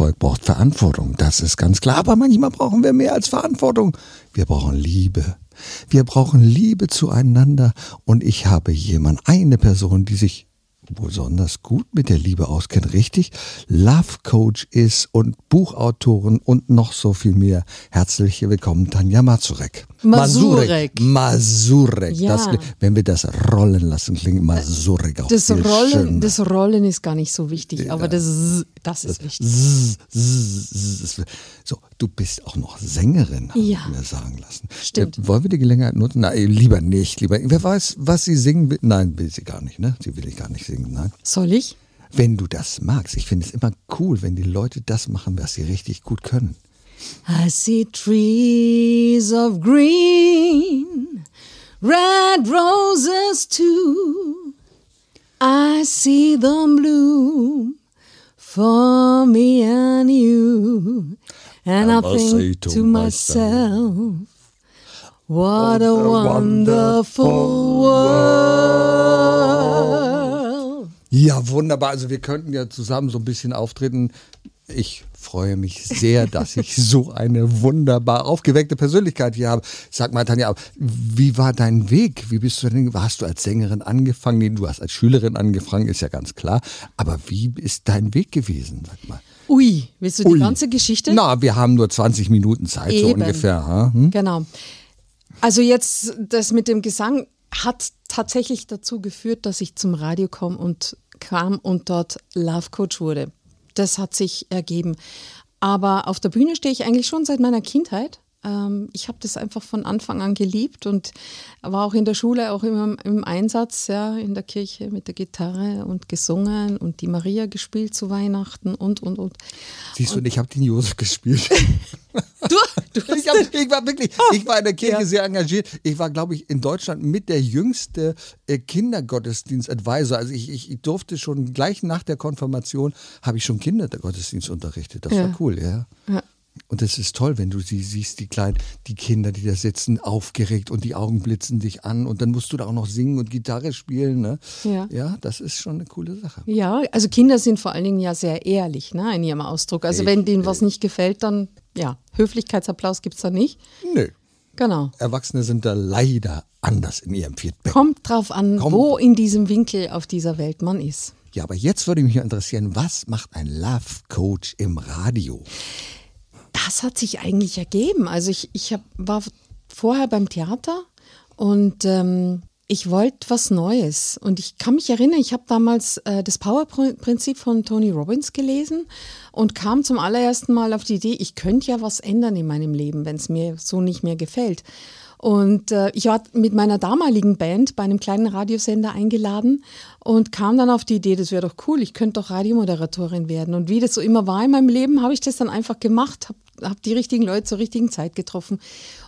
Erfolg braucht Verantwortung, das ist ganz klar. Aber manchmal brauchen wir mehr als Verantwortung. Wir brauchen Liebe. Wir brauchen Liebe zueinander. Und ich habe jemand, eine Person, die sich besonders gut mit der Liebe auskennt, richtig? Love Coach ist und Buchautorin und noch so viel mehr. Herzlich willkommen, Tanja Mazurek. Masurek. Masurek. Ja. Das, wenn wir das rollen lassen, klingt Masurek auch das viel Rollen, schöner. Das Rollen ist gar nicht so wichtig, ja. aber das, das ist wichtig. Z, z, z, so, du bist auch noch Sängerin, haben Ja. wir mir sagen lassen. Stimmt. Äh, Wollen wir die Gelegenheit nutzen? Nein, lieber nicht. Lieber. Wer weiß, was sie singen will? Nein, will sie gar nicht, ne? Sie will ich gar nicht singen, nein. Soll ich? Wenn du das magst, ich finde es immer cool, wenn die Leute das machen, was sie richtig gut können. I see trees of green, red roses too. I see them bloom for me and you. And I, I think to to myself, what a wonderful world. Ja, wunderbar. Also wir könnten ja zusammen so ein bisschen auftreten. Ich freue mich sehr, dass ich so eine wunderbar aufgeweckte Persönlichkeit hier habe. Sag mal, Tanja, wie war dein Weg? Wie bist du denn? Hast du als Sängerin angefangen? Nee, du hast als Schülerin angefangen, ist ja ganz klar. Aber wie ist dein Weg gewesen? Sag mal. Ui, willst du Ui. die ganze Geschichte? Na, wir haben nur 20 Minuten Zeit, so Eben. ungefähr. ha? Hm? Genau. Also jetzt das mit dem Gesang hat tatsächlich dazu geführt, dass ich zum Radio kam und kam und dort Love Coach wurde. Das hat sich ergeben. Aber auf der Bühne stehe ich eigentlich schon seit meiner Kindheit. Ähm, ich habe das einfach von Anfang an geliebt und war auch in der Schule auch immer im Einsatz, ja, in der Kirche mit der Gitarre und gesungen und die Maria gespielt zu Weihnachten und und und. Siehst du, und ich habe den Josef gespielt. Du, du Ich, hab, ich war wirklich, ich war in der Kirche Ja. sehr engagiert. Ich war, glaube ich, in Deutschland mit der jüngste äh, Kindergottesdienst-Advisor. Also ich, ich, ich durfte schon gleich nach der Konfirmation, habe ich schon Kindergottesdienst unterrichtet. Das Ja. war cool, ja. Ja. Und es ist toll, wenn du sie siehst, die kleinen, die Kinder, die da sitzen, aufgeregt und die Augen blitzen dich an und dann musst du da auch noch singen und Gitarre spielen. Ne? Ja. ja, das ist schon eine coole Sache. Ja, also Kinder sind vor allen Dingen ja sehr ehrlich ne, in ihrem Ausdruck. Also wenn denen was nicht gefällt, dann ja, Höflichkeitsapplaus gibt es da nicht. Nö. Genau. Erwachsene sind da leider anders in ihrem Feedback. Kommt drauf an, Kommt. wo in diesem Winkel auf dieser Welt man ist. Ja, aber jetzt würde mich interessieren, was macht ein Love Coach im Radio? Das hat sich eigentlich ergeben. Also ich, ich hab, war vorher beim Theater und ähm, ich wollte was Neues. Und ich kann mich erinnern, ich habe damals äh, das Power-Prinzip von Tony Robbins gelesen und kam zum allerersten Mal auf die Idee, ich könnte ja was ändern in meinem Leben, wenn es mir so nicht mehr gefällt. Und äh, ich war mit meiner damaligen Band bei einem kleinen Radiosender eingeladen und kam dann auf die Idee, das wäre doch cool, ich könnte doch Radiomoderatorin werden. Und wie das so immer war in meinem Leben, habe ich das dann einfach gemacht, habe hab die richtigen Leute zur richtigen Zeit getroffen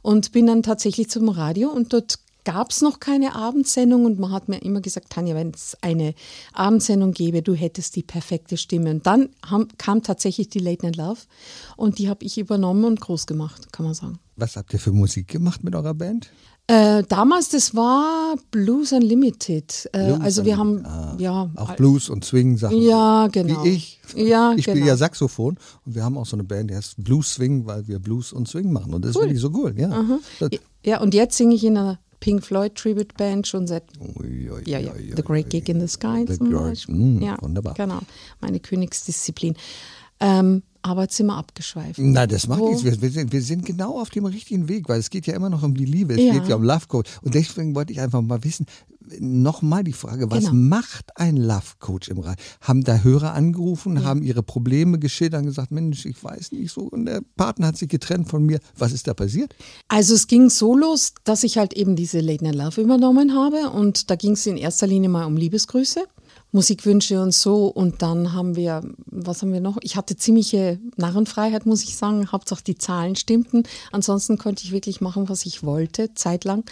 und bin dann tatsächlich zum Radio und dort gab es noch keine Abendsendung und man hat mir immer gesagt, Tanja, wenn es eine Abendsendung gäbe, du hättest die perfekte Stimme. Und dann ham, kam tatsächlich die Late Night Love und die habe ich übernommen und groß gemacht, kann man sagen. Was habt ihr für Musik gemacht mit eurer Band? Äh, damals, das war Blues Unlimited. Äh, Blues also wir haben, Unlimited, ah. ja, Auch Blues und Swing Sachen. Ja, genau. Wie ich. Ja, Ich spiele genau. ja Saxophon und wir haben auch so eine Band, die heißt Blues Swing, weil wir Blues und Swing machen. Und das ist wirklich so cool, ja. Das- ja, und jetzt singe ich in einer Pink Floyd Tribute Band schon seit Ui, ui, ja, ja, ui, The Great Gig in the Sky The zum Beispiel. Mm, ja, wunderbar. Genau, meine Königsdisziplin. Ähm, wir abgeschweift. Na, das macht nichts. Wir, sind, wir sind genau auf dem richtigen Weg, weil es geht ja immer noch um die Liebe. Es Ja. geht ja um Love Coach. Und deswegen wollte ich einfach mal wissen, nochmal die Frage, was Genau. macht ein Love Coach im Rat? Haben da Hörer angerufen, haben ihre Probleme geschildert und gesagt, Mensch, ich weiß nicht so, und der Partner hat sich getrennt von mir. Was ist da passiert? Also es ging so los, dass ich halt eben diese Late Night Love übernommen habe und da ging es in erster Linie mal um Liebesgrüße, Musikwünsche und so und dann haben wir, was haben wir noch? Ich hatte ziemliche Narrenfreiheit, muss ich sagen. Hauptsache die Zahlen stimmten. Ansonsten konnte ich wirklich machen, was ich wollte, zeitlang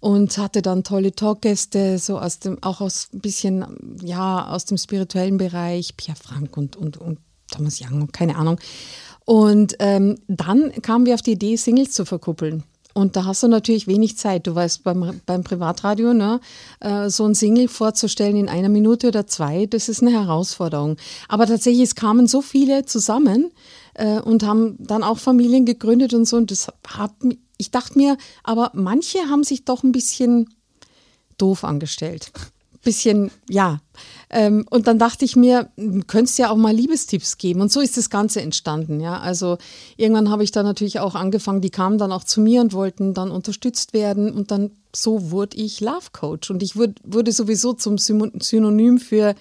und hatte dann tolle Talkgäste, so aus dem, auch aus ein bisschen, ja, aus dem spirituellen Bereich, Pierre Frank und, und, und Thomas Young, keine Ahnung. Und ähm, dann kamen wir auf die Idee, Singles zu verkuppeln. Und da hast du natürlich wenig Zeit. Du weißt, beim, beim Privatradio, ne, äh, so ein Single vorzustellen in einer Minute oder zwei, das ist eine Herausforderung. Aber tatsächlich, es kamen so viele zusammen äh, und haben dann auch Familien gegründet und so. Und das hat, ich dachte mir, aber manche haben sich doch ein bisschen doof angestellt. Bisschen, ja. Ähm, und dann dachte ich mir, könntest ja auch mal Liebestipps geben. Und so ist das Ganze entstanden. Ja, also irgendwann habe ich dann natürlich auch angefangen. Die kamen dann auch zu mir und wollten dann unterstützt werden. Und dann so wurde ich Love Coach. Und ich wurde, wurde sowieso zum Synonym für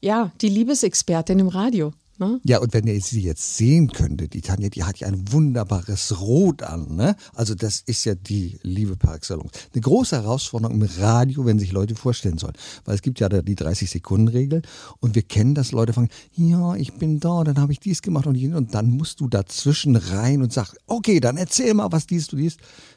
ja die Liebesexpertin im Radio. Ne? Ja, und wenn ihr sie jetzt sehen könntet, die Tanja, die hat ja ein wunderbares Rot an. Ne? Also das ist ja die Liebe par excellence. Eine große Herausforderung im Radio, wenn sich Leute vorstellen sollen. Weil es gibt ja da die 30-Sekunden-Regel und wir kennen das, Leute fragen, ja, ich bin da, dann habe ich dies gemacht und jenes und dann musst du dazwischen rein und sagst, okay, dann erzähl mal, was dies, du dies.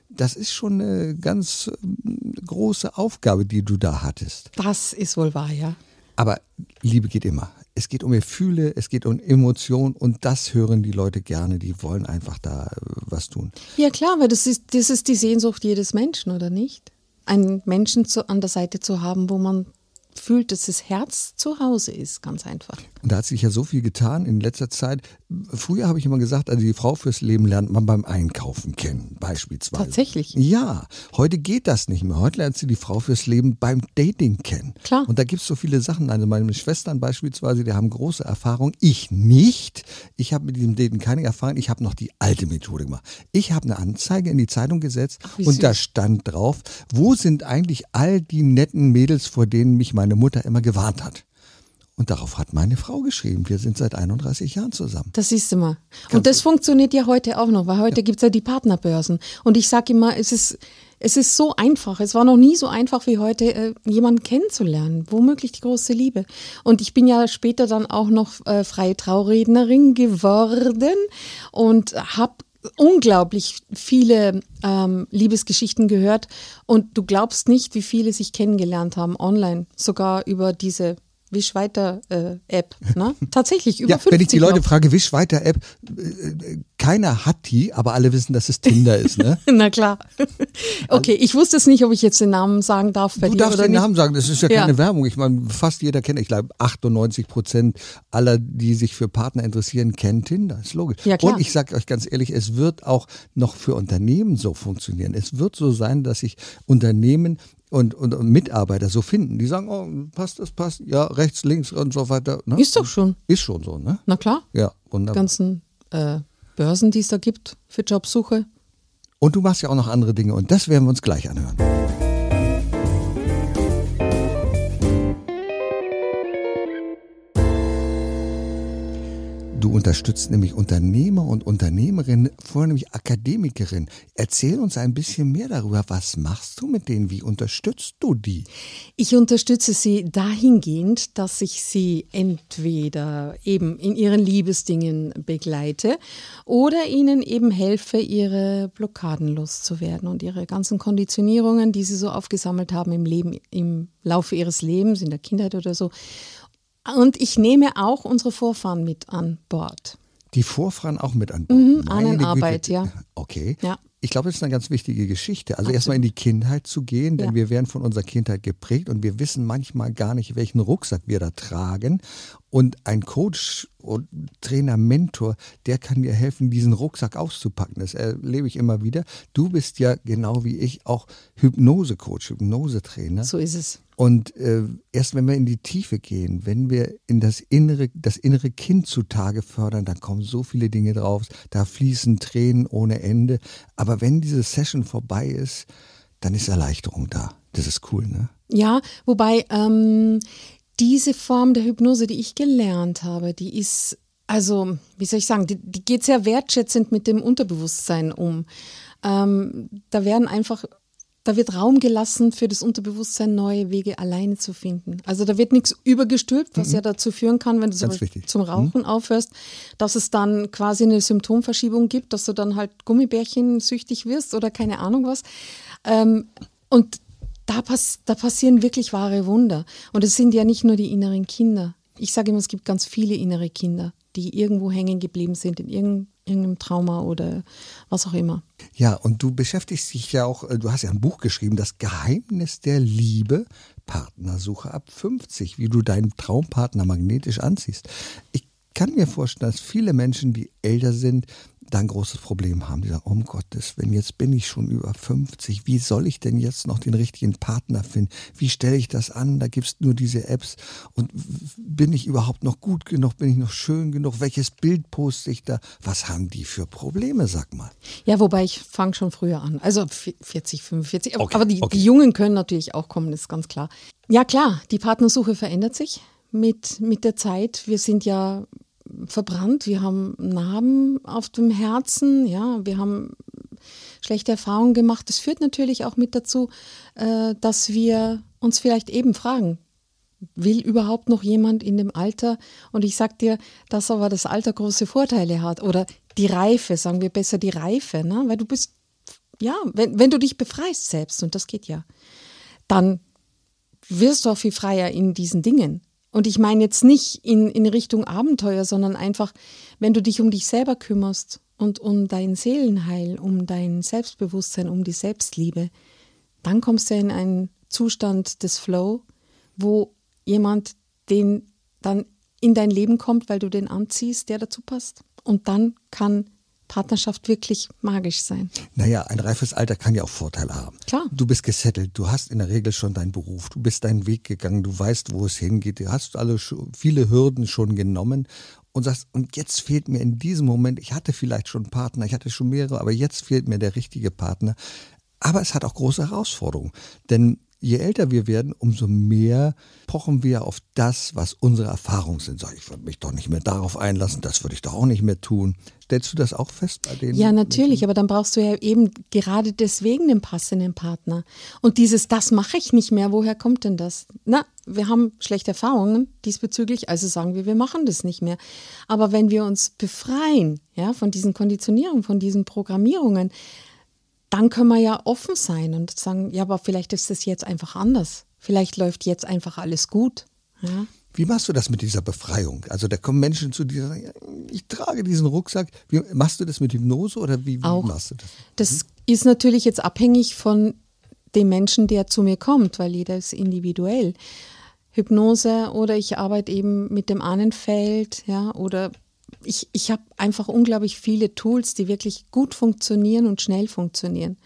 Das ist schon eine ganz ähm, große Aufgabe, die du da hattest. Das ist wohl wahr, ja. Aber Liebe geht immer. Es geht um Gefühle, es geht um Emotionen und das hören die Leute gerne. Die wollen einfach da äh, was tun. Ja klar, weil das ist, das ist die Sehnsucht jedes Menschen, oder nicht? Einen Menschen zu, an der Seite zu haben, wo man fühlt, dass das Herz zu Hause ist, ganz einfach. Und da hat sich ja so viel getan in letzter Zeit. Früher habe ich immer gesagt, also die Frau fürs Leben lernt man beim Einkaufen kennen, beispielsweise. Tatsächlich? Ja, heute geht das nicht mehr. Heute lernt sie die Frau fürs Leben beim Dating kennen. Klar. Und da gibt es so viele Sachen. Also meine Schwestern beispielsweise, die haben große Erfahrung. Ich nicht. Ich habe mit diesem Dating keine Erfahrung. Ich habe noch die alte Methode gemacht. Ich habe eine Anzeige in die Zeitung gesetzt Ach, und da stand drauf, wo sind eigentlich all die netten Mädels, vor denen mich meine Mutter immer gewarnt hat. Und darauf hat meine Frau geschrieben. Wir sind seit 31 Jahren zusammen. Das siehst du mal. Ganz und das funktioniert ja heute auch noch, weil heute ja. gibt es ja die Partnerbörsen. Und ich sage immer, es ist, es ist so einfach. Es war noch nie so einfach wie heute, äh, jemanden kennenzulernen. Womöglich die große Liebe. Und ich bin ja später dann auch noch äh, freie Traurednerin geworden und habe unglaublich viele ähm, Liebesgeschichten gehört. Und du glaubst nicht, wie viele sich kennengelernt haben online, sogar über diese Wischweiter-App. Äh, ne? Tatsächlich, über ja, 50 Wenn ich die Leute noch. frage, Wischweiter-App, äh, keiner hat die, aber alle wissen, dass es Tinder ist. Ne? Na klar. Okay, ich wusste es nicht, ob ich jetzt den Namen sagen darf. Bei du darfst den nicht. Namen sagen, das ist ja, ja, keine Werbung. Ich meine, fast jeder kennt, ich glaube 98 Prozent aller, die sich für Partner interessieren, kennen Tinder. Ist logisch. Ja, klar. Und ich sage euch ganz ehrlich, es wird auch noch für Unternehmen so funktionieren. Es wird so sein, dass sich Unternehmen und, und, und, Mitarbeiter so finden. Die sagen, oh, passt das, passt, ja, rechts, links und so weiter. Ne? Ist doch schon. Ist schon so, ne? Na klar. Ja, wunderbar. Die ganzen äh, Börsen, die es da gibt für Jobsuche. Und du machst ja auch noch andere Dinge und das werden wir uns gleich anhören. Du unterstützt nämlich Unternehmer und Unternehmerinnen, vornehmlich Akademikerinnen. Erzähl uns ein bisschen mehr darüber. Was machst du mit denen? Wie unterstützt du die? Ich unterstütze sie dahingehend, dass ich sie entweder eben in ihren Liebesdingen begleite oder ihnen eben helfe, ihre Blockaden loszuwerden und ihre ganzen Konditionierungen, die sie so aufgesammelt haben im Leben, im Laufe ihres Lebens, in der Kindheit oder so und ich nehme auch unsere Vorfahren mit an Bord. Die Vorfahren auch mit an Bord? Mhm, Ahnenarbeit, ja. Okay. Ja. Ich glaube, das ist eine ganz wichtige Geschichte. Also erstmal in die Kindheit zu gehen, denn ja. wir werden von unserer Kindheit geprägt und wir wissen manchmal gar nicht, welchen Rucksack wir da tragen. Und ein Coach und Trainer, Mentor, der kann dir helfen, diesen Rucksack auszupacken. Das erlebe ich immer wieder. Du bist ja genau wie ich auch Hypnose-Coach, Hypnose-Trainer. So ist es. Und äh, erst wenn wir in die Tiefe gehen, wenn wir in das innere, das innere Kind zutage fördern, dann kommen so viele Dinge drauf. Da fließen Tränen ohne Ende. Aber wenn diese Session vorbei ist, dann ist Erleichterung da. Das ist cool, ne? Ja, wobei ähm, diese Form der Hypnose, die ich gelernt habe, die ist, also, wie soll ich sagen, die, die geht sehr wertschätzend mit dem Unterbewusstsein um. Ähm, da werden einfach da wird Raum gelassen für das Unterbewusstsein, neue Wege alleine zu finden. Also da wird nichts übergestülpt, was mhm. ja dazu führen kann, wenn du zum, zum Rauchen mhm. aufhörst, dass es dann quasi eine Symptomverschiebung gibt, dass du dann halt Gummibärchen süchtig wirst oder keine Ahnung was. Ähm, und da, pass da passieren wirklich wahre Wunder. Und es sind ja nicht nur die inneren Kinder. Ich sage immer, es gibt ganz viele innere Kinder, die irgendwo hängen geblieben sind in irgendeinem irgendeinem Trauma oder was auch immer. Ja, und du beschäftigst dich ja auch, äh, du hast ja ein Buch geschrieben, das Geheimnis der Liebe, Partnersuche ab 50, wie du deinen Traumpartner magnetisch anziehst. Ich kann mir vorstellen, dass viele Menschen, die älter sind, da ein großes Problem haben. Die sagen, um Gottes Willen, jetzt bin ich schon über 50. Wie soll ich denn jetzt noch den richtigen Partner finden? Wie stelle ich das an? Da gibt es nur diese Apps. Und bin ich überhaupt noch gut genug? Bin ich noch schön genug? Welches Bild poste ich da? Was haben die für Probleme, sag mal? Ja, wobei ich fange schon früher an. Also 40, 45. Okay, aber die, okay. die Jungen können natürlich auch kommen, ist ganz klar. Ja, klar, die Partnersuche verändert sich mit, mit der Zeit. Wir sind ja verbrannt, wir haben Narben auf dem Herzen, ja, wir haben schlechte Erfahrungen gemacht. Das führt natürlich auch mit dazu, äh, dass wir uns vielleicht eben fragen, will überhaupt noch jemand in dem Alter? Und ich sag dir, dass aber das Alter große Vorteile hat oder die Reife, sagen wir besser die Reife, ne? weil du bist, ja, wenn, wenn du dich befreist selbst, und das geht ja, dann wirst du auch viel freier in diesen Dingen. Und ich meine jetzt nicht in, in Richtung Abenteuer, sondern einfach, wenn du dich um dich selber kümmerst und um dein Seelenheil, um dein Selbstbewusstsein, um die Selbstliebe, dann kommst du in einen Zustand des Flow, wo jemand den dann in dein Leben kommt, weil du den anziehst, der dazu passt. Und dann kann Partnerschaft wirklich magisch sein. Naja, ein reifes Alter kann ja auch Vorteile haben. Klar. Du bist gesettelt, du hast in der Regel schon deinen Beruf, du bist deinen Weg gegangen, du weißt, wo es hingeht, du hast alle viele Hürden schon genommen und sagst, und jetzt fehlt mir in diesem Moment, ich hatte vielleicht schon einen Partner, ich hatte schon mehrere, aber jetzt fehlt mir der richtige Partner. Aber es hat auch große Herausforderungen, denn je älter wir werden, umso mehr pochen wir auf das, was unsere Erfahrungen sind. Sag, ich würde mich doch nicht mehr darauf einlassen, das würde ich doch auch nicht mehr tun. Stellst du das auch fest bei denen? Ja, natürlich, Menschen? aber dann brauchst du ja eben gerade deswegen den passenden Partner. Und dieses, das mache ich nicht mehr, woher kommt denn das? Na, wir haben schlechte Erfahrungen diesbezüglich, also sagen wir, wir machen das nicht mehr. Aber wenn wir uns befreien, ja, von diesen Konditionierungen, von diesen Programmierungen, dann können wir ja offen sein und sagen, ja, aber vielleicht ist es jetzt einfach anders. Vielleicht läuft jetzt einfach alles gut. Ja? Wie machst du das mit dieser Befreiung? Also da kommen Menschen zu dir, sagen, ich trage diesen Rucksack. Wie, machst du das mit Hypnose oder wie, wie Auch. machst du das? Das mhm. ist natürlich jetzt abhängig von dem Menschen, der zu mir kommt, weil jeder ist individuell. Hypnose oder ich arbeite eben mit dem Ahnenfeld, ja, oder ich, ich habe einfach unglaublich viele Tools, die wirklich gut funktionieren und schnell funktionieren.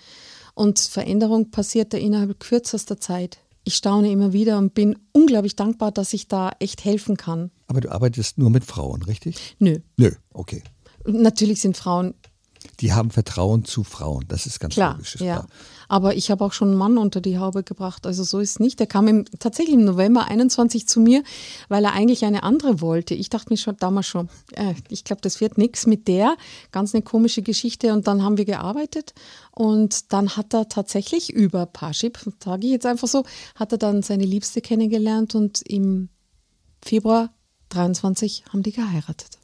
Und Veränderung passiert da innerhalb kürzester Zeit. Ich staune immer wieder und bin unglaublich dankbar, dass ich da echt helfen kann. Aber du arbeitest nur mit Frauen, richtig? Nö. Nö, okay. Natürlich sind Frauen die haben Vertrauen zu Frauen. Das ist ganz klar, logisch. Ja. Klar. Aber ich habe auch schon einen Mann unter die Haube gebracht. Also so ist es nicht. Der kam im, tatsächlich im November 21 zu mir, weil er eigentlich eine andere wollte. Ich dachte mir schon damals schon, äh, ich glaube, das wird nichts mit der. Ganz eine komische Geschichte. Und dann haben wir gearbeitet. Und dann hat er tatsächlich über Parship, sage ich jetzt einfach so, hat er dann seine Liebste kennengelernt und im Februar 23 haben die geheiratet.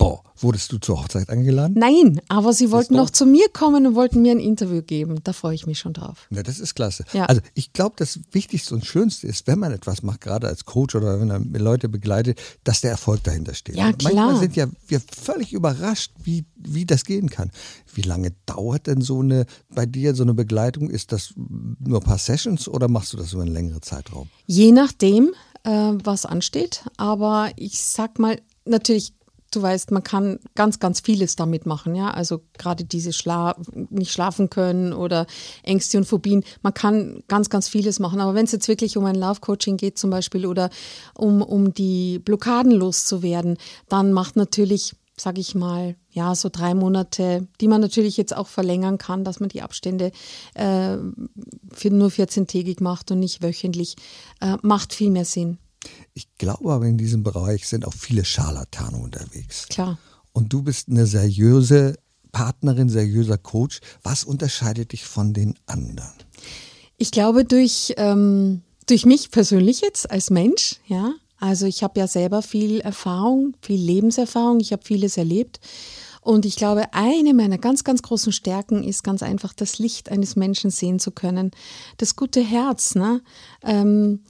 Oh, wurdest du zur Hochzeit eingeladen? Nein, aber sie wollten noch zu mir kommen und wollten mir ein Interview geben. Da freue ich mich schon drauf. Ja, das ist klasse. Ja. Also ich glaube, das Wichtigste und Schönste ist, wenn man etwas macht, gerade als Coach oder wenn man Leute begleitet, dass der Erfolg dahinter steht. Ja, klar. Manchmal sind ja wir völlig überrascht, wie, wie das gehen kann. Wie lange dauert denn so eine, bei dir so eine Begleitung? Ist das nur ein paar Sessions oder machst du das über einen längeren Zeitraum? Je nachdem, äh, was ansteht. Aber ich sag mal, natürlich du weißt, man kann ganz, ganz vieles damit machen, ja. Also gerade diese Schla nicht schlafen können oder Ängste und Phobien. Man kann ganz, ganz vieles machen. Aber wenn es jetzt wirklich um ein Love-Coaching geht zum Beispiel oder um, um die Blockaden loszuwerden, dann macht natürlich, sage ich mal, ja, so drei Monate, die man natürlich jetzt auch verlängern kann, dass man die Abstände äh, für nur 14-tägig macht und nicht wöchentlich, äh, macht viel mehr Sinn. Ich glaube aber, in diesem Bereich sind auch viele Scharlatane unterwegs. Klar. Und du bist eine seriöse Partnerin, seriöser Coach. Was unterscheidet dich von den anderen? Ich glaube, durch, ähm, durch mich persönlich jetzt als Mensch, ja. Also ich habe ja selber viel Erfahrung, viel Lebenserfahrung, ich habe vieles erlebt. Und ich glaube, eine meiner ganz, ganz großen Stärken ist ganz einfach das Licht eines Menschen sehen zu können. Das gute Herz, ne? Ähm,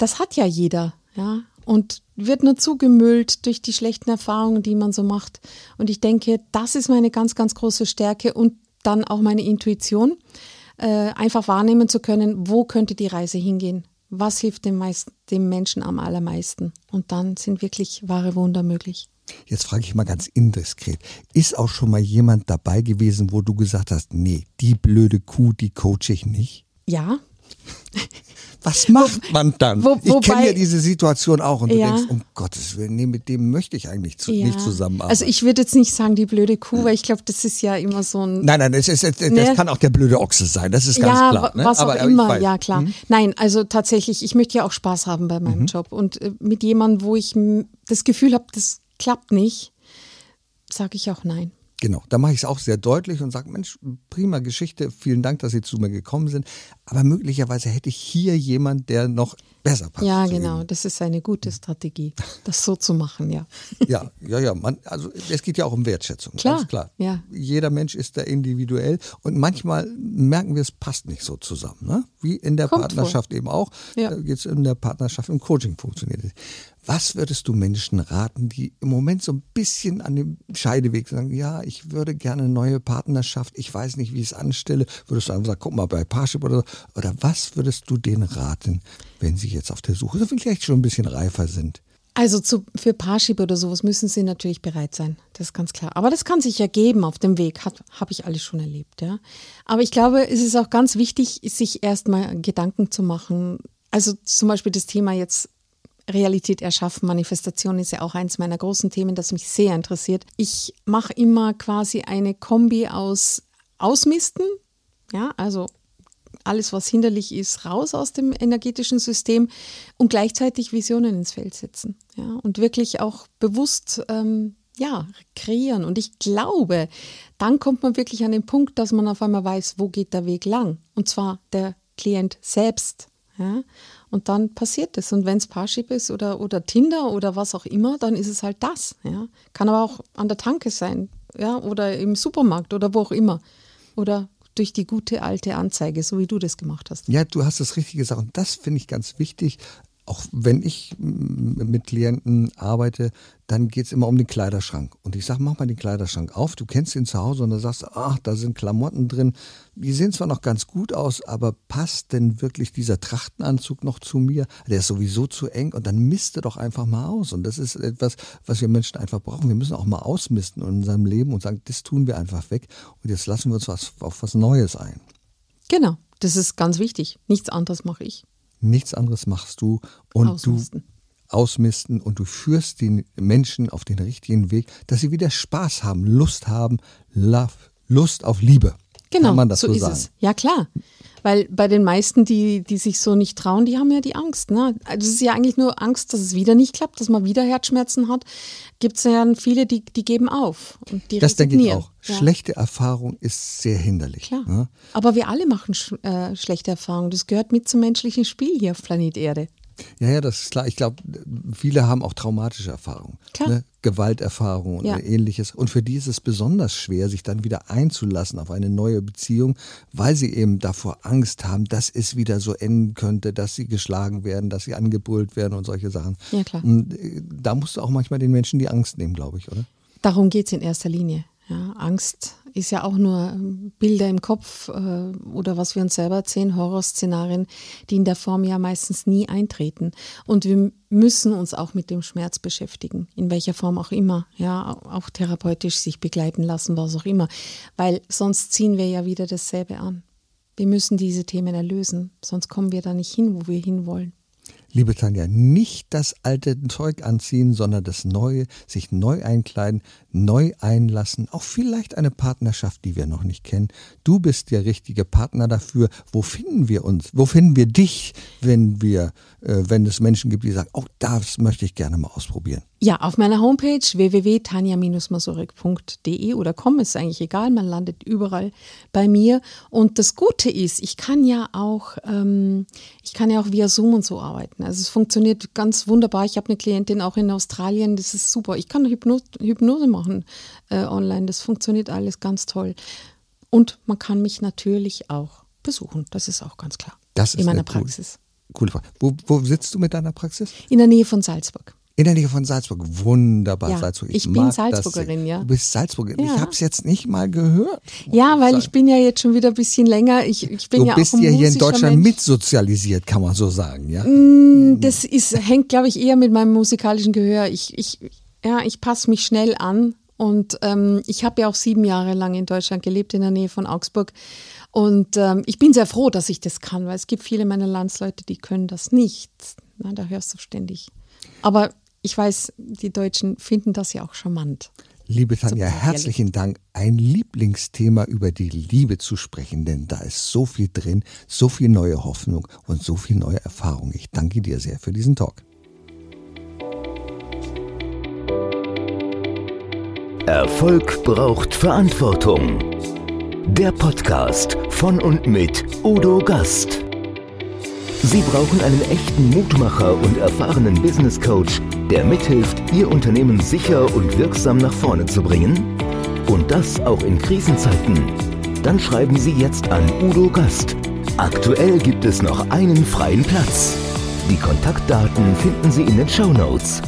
das hat ja jeder. Ja, und wird nur zugemüllt durch die schlechten Erfahrungen, die man so macht. Und ich denke, das ist meine ganz, ganz große Stärke und dann auch meine Intuition, äh, einfach wahrnehmen zu können, wo könnte die Reise hingehen. Was hilft dem, meisten, dem Menschen am allermeisten? Und dann sind wirklich wahre Wunder möglich. Jetzt frage ich mal ganz indiskret. Ist auch schon mal jemand dabei gewesen, wo du gesagt hast, nee, die blöde Kuh, die coache ich nicht? Ja. Was macht man dann? Wo, ich kenne ja diese Situation auch und du ja. denkst, um Gottes Willen, nee, mit dem möchte ich eigentlich zu, ja. nicht zusammenarbeiten. Also ich würde jetzt nicht sagen, die blöde Kuh, weil ich glaube, das ist ja immer so ein... Nein, nein, das, ist, das, ne? kann auch der blöde Ochse sein, das ist ganz ja, klar. Ne? was auch aber, immer, ja klar. Mhm. Nein, also tatsächlich, ich möchte ja auch Spaß haben bei meinem mhm. Job und äh, mit jemandem, wo ich das Gefühl habe, das klappt nicht, sage ich auch nein. Genau, da mache ich es auch sehr deutlich und sage, Mensch, prima Geschichte, vielen Dank, dass Sie zu mir gekommen sind. Aber möglicherweise hätte ich hier jemand, der noch besser passt. Ja, genau, das ist eine gute Strategie, das so zu machen, ja. Ja, ja, ja. Man, also es geht ja auch um Wertschätzung, klar, ganz klar. Ja. Jeder Mensch ist da individuell und manchmal merken wir, es passt nicht so zusammen. Ne? Wie in der Kommt Partnerschaft vor. eben auch. Ja. Jetzt in der Partnerschaft im Coaching funktioniert es. Was würdest du Menschen raten, die im Moment so ein bisschen an dem Scheideweg sagen, ja, ich würde gerne eine neue Partnerschaft, ich weiß nicht, wie ich es anstelle, würdest du einfach sagen, guck mal bei Parship oder so, oder was würdest du denen raten, wenn sie jetzt auf der Suche sind, vielleicht schon ein bisschen reifer sind? Also zu, für Parship oder sowas müssen sie natürlich bereit sein, das ist ganz klar. Aber das kann sich ergeben auf dem Weg, habe ich alles schon erlebt. Ja. Aber ich glaube, es ist auch ganz wichtig, sich erstmal Gedanken zu machen. Also zum Beispiel das Thema jetzt Realität erschaffen, Manifestation ist ja auch eins meiner großen Themen, das mich sehr interessiert. Ich mache immer quasi eine Kombi aus Ausmisten, ja, also alles, was hinderlich ist, raus aus dem energetischen System und gleichzeitig Visionen ins Feld setzen. Ja, und wirklich auch bewusst ähm, ja, kreieren. Und ich glaube, dann kommt man wirklich an den Punkt, dass man auf einmal weiß, wo geht der Weg lang. Und zwar der Klient selbst. Ja? Und dann passiert es. Und wenn es Parship ist oder, oder Tinder oder was auch immer, dann ist es halt das. Ja? Kann aber auch an der Tanke sein ja? oder im Supermarkt oder wo auch immer. Oder durch die gute alte Anzeige, so wie du das gemacht hast. Ja, du hast das richtig gesagt. Und das finde ich ganz wichtig auch wenn ich mit Klienten arbeite, dann geht es immer um den Kleiderschrank. Und ich sage, mach mal den Kleiderschrank auf. Du kennst ihn zu Hause und dann sagst ach, da sind Klamotten drin. Die sehen zwar noch ganz gut aus, aber passt denn wirklich dieser Trachtenanzug noch zu mir? Der ist sowieso zu eng und dann misste doch einfach mal aus. Und das ist etwas, was wir Menschen einfach brauchen. Wir müssen auch mal ausmisten in unserem Leben und sagen, das tun wir einfach weg. Und jetzt lassen wir uns was, auf was Neues ein. Genau, das ist ganz wichtig. Nichts anderes mache ich. Nichts anderes machst du und ausmisten. du ausmisten und du führst die Menschen auf den richtigen Weg, dass sie wieder Spaß haben, Lust haben, Love, Lust auf Liebe. Genau, Kann man das so, so ist sagen? es. Ja, klar. Weil bei den meisten, die, die sich so nicht trauen, die haben ja die Angst. Ne? Also es ist ja eigentlich nur Angst, dass es wieder nicht klappt, dass man wieder Herzschmerzen hat. Gibt es ja viele, die, die geben auf. Und die das denke ich auch. Ja. Schlechte Erfahrung ist sehr hinderlich. Klar. Ne? Aber wir alle machen sch äh, schlechte Erfahrungen. Das gehört mit zum menschlichen Spiel hier auf Planet Erde. Ja, ja, das ist klar. Ich glaube, viele haben auch traumatische Erfahrungen. Ne? Gewalterfahrungen ja. und ähnliches. Und für die ist es besonders schwer, sich dann wieder einzulassen auf eine neue Beziehung, weil sie eben davor Angst haben, dass es wieder so enden könnte, dass sie geschlagen werden, dass sie angebrüllt werden und solche Sachen. Ja, klar. Und äh, da musst du auch manchmal den Menschen die Angst nehmen, glaube ich, oder? Darum geht es in erster Linie. Ja, Angst ist ja auch nur ähm, Bilder im Kopf äh, oder was wir uns selber erzählen, Horrorszenarien, die in der Form ja meistens nie eintreten. Und wir müssen uns auch mit dem Schmerz beschäftigen, in welcher Form auch immer, ja, auch therapeutisch sich begleiten lassen, was auch immer, weil sonst ziehen wir ja wieder dasselbe an. Wir müssen diese Themen erlösen, sonst kommen wir da nicht hin, wo wir hinwollen. Liebe Tanja, nicht das alte Zeug anziehen, sondern das Neue, sich neu einkleiden, neu einlassen, auch vielleicht eine Partnerschaft, die wir noch nicht kennen. Du bist der richtige Partner dafür. Wo finden wir uns? Wo finden wir dich, wenn wir, äh, wenn es Menschen gibt, die sagen, auch das möchte ich gerne mal ausprobieren? Ja, auf meiner Homepage www.tanja-masurek.de oder com ist eigentlich egal, man landet überall bei mir. Und das Gute ist, ich kann ja auch, ähm, ich kann ja auch via Zoom und so arbeiten. Also es funktioniert ganz wunderbar. Ich habe eine Klientin auch in Australien, das ist super. Ich kann Hypnose, Hypnose machen äh, online, das funktioniert alles ganz toll. Und man kann mich natürlich auch besuchen, das ist auch ganz klar. Das ist in meiner Praxis. Cool. Coole Frage. Wo, wo sitzt du mit deiner Praxis? In der Nähe von Salzburg. In der Nähe von Salzburg. Wunderbar, Ja, Salzburg. ich bin mag das Salzburgerin, ja. Du bist Salzburgerin. Ja. Ich habe es jetzt nicht mal gehört. Ja, weil ich bin ja jetzt schon wieder ein bisschen länger. Ich, ich bin Du ja bist ja hier in Deutschland Mensch. mitsozialisiert, kann man so sagen, ja? Das ist, hängt, glaube ich, eher mit meinem musikalischen Gehör. Ich, ich, ja, ich passe mich schnell an. Und ähm, ich habe ja auch sieben Jahre lang in Deutschland gelebt, in der Nähe von Augsburg. Und ähm, ich bin sehr froh, dass ich das kann, weil es gibt viele meiner Landsleute, die können das nicht. Na, da hörst du ständig. Aber ich weiß, die Deutschen finden das ja auch charmant. Liebe Tanja, herzlichen Dank. Ein Lieblingsthema über die Liebe zu sprechen, denn da ist so viel drin, so viel neue Hoffnung und so viel neue Erfahrung. Ich danke dir sehr für diesen Talk. Erfolg braucht Verantwortung. Der Podcast von und mit Udo Gast. Sie brauchen einen echten Mutmacher und erfahrenen Business Coach, der mithilft, Ihr Unternehmen sicher und wirksam nach vorne zu bringen? Und das auch in Krisenzeiten? Dann schreiben Sie jetzt an Udo Gast. Aktuell gibt es noch einen freien Platz. Die Kontaktdaten finden Sie in den Show Notes.